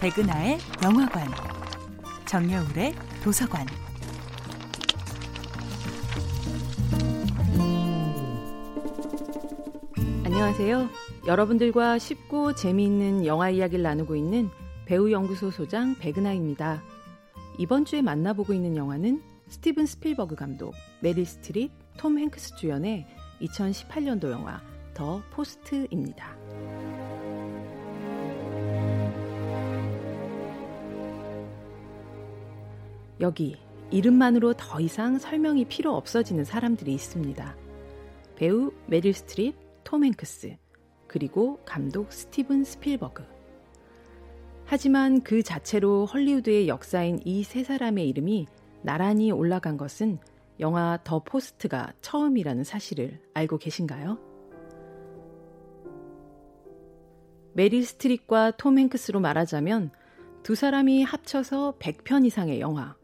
백은하의 영화관, 정여울의 도서관. 안녕하세요. 여러분들과 쉽고 재미있는 영화 이야기를 나누고 있는 배우연구소 소장 백은하입니다. 이번 주에 만나보고 있는 영화는 스티븐 스필버그 감독, 메릴 스트립, 톰 행크스 주연의 2018년도 영화 더 포스트입니다. 여기 이름만으로 더 이상 설명이 필요 없어지는 사람들이 있습니다. 배우 메릴 스트립, 톰 행크스, 그리고 감독 스티븐 스필버그. 하지만 그 자체로 헐리우드의 역사인 이 세 사람의 이름이 나란히 올라간 것은 영화 더 포스트가 처음이라는 사실을 알고 계신가요? 메릴 스트립과 톰 행크스로 말하자면 두 사람이 합쳐서 100편 이상의 영화,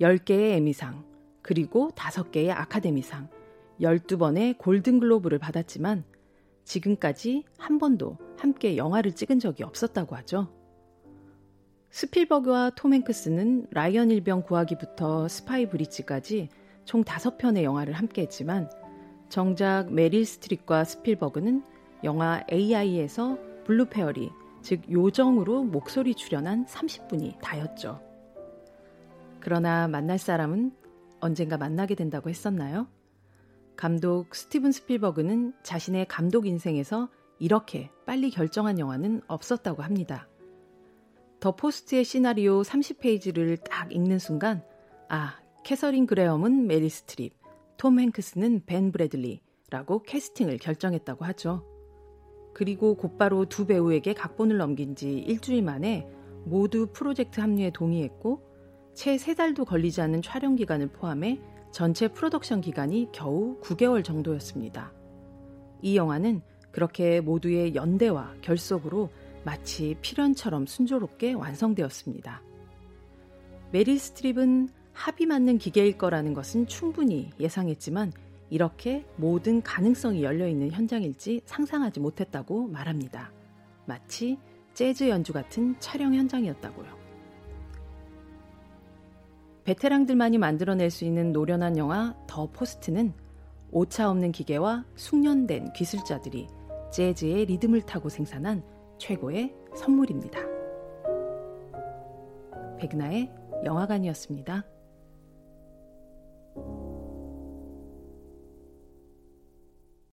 10개의 에미상, 그리고 5개의 아카데미상, 12번의 골든글로브를 받았지만 지금까지 한 번도 함께 영화를 찍은 적이 없었다고 하죠. 스필버그와 톰 행크스는 라이언 일병 구하기부터 스파이 브리지까지 총 5편의 영화를 함께 했지만 정작 메릴 스트립과 스필버그는 영화 AI에서 블루 페어리, 즉 요정으로 목소리 출연한 30분이 다였죠. 그러나 만날 사람은 언젠가 만나게 된다고 했었나요? 감독 스티븐 스필버그는 자신의 감독 인생에서 이렇게 빨리 결정한 영화는 없었다고 합니다. 더 포스트의 시나리오 30페이지를 딱 읽는 순간, 아, 캐서린 그레엄은 메릴 스트립, 톰 행크스는 벤 브래들리라고 캐스팅을 결정했다고 하죠. 그리고 곧바로 두 배우에게 각본을 넘긴 지 일주일 만에 모두 프로젝트 합류에 동의했고 채 세 달도 걸리지 않는 촬영 기간을 포함해 전체 프로덕션 기간이 겨우 9개월 정도였습니다. 이 영화는 그렇게 모두의 연대와 결속으로 마치 필연처럼 순조롭게 완성되었습니다. 메릴 스트립은 합이 맞는 기계일 거라는 것은 충분히 예상했지만 이렇게 모든 가능성이 열려 있는 현장일지 상상하지 못했다고 말합니다. 마치 재즈 연주 같은 촬영 현장이었다고요. 베테랑들만이 만들어낼 수 있는 노련한 영화 더 포스트는 오차 없는 기계와 숙련된 기술자들이 재즈의 리듬을 타고 생산한 최고의 선물입니다. 백나의 영화관이었습니다.